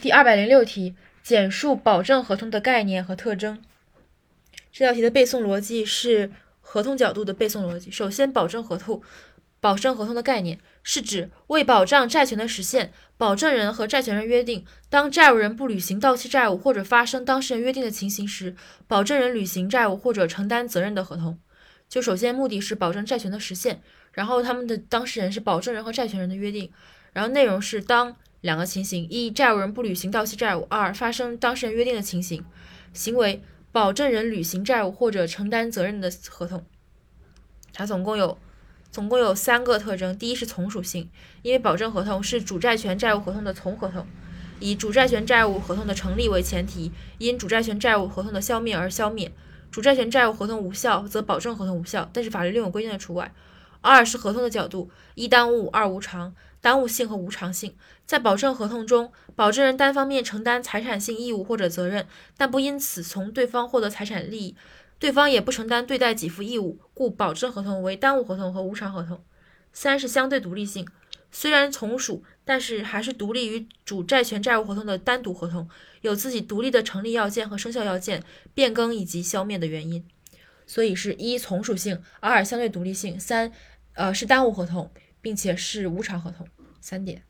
第二百零六题，简述保证合同的概念和特征。这道题的背诵逻辑是合同角度的背诵逻辑。首先，保证合同，保证合同的概念是指为保障债权的实现，保证人和债权人约定，当债务人不履行到期债务或者发生当事人约定的情形时，保证人履行债务或者承担责任的合同。就首先目的是保证债权的实现，然后他们的当事人是保证人和债权人的约定，然后内容是当。两个情形：一、债务人不履行到期债务；二、发生当事人约定的情形，行为保证人履行债务或者承担责任的合同。它总共有总共有三个特征：第一是从属性，因为保证合同是主债权债务合同的从合同，以主债权债务合同的成立为前提，因主债权债务合同的消灭而消灭。主债权债务合同无效，则保证合同无效，但是法律另有规定的除外。二是合同的角度：一耽误，二无偿。耽误性和无偿性，在保证合同中，保证人单方面承担财产性义务或者责任，但不因此从对方获得财产利益，对方也不承担对待给付义务，故保证合同为耽误合同和无偿合同。三是相对独立性，虽然从属，但是还是独立于主债权债务合同的单独合同，有自己独立的成立要件和生效要件、变更以及消灭的原因。所以是一从属性，二相对独立性，三呃是单务合同。并且是无偿合同，三点。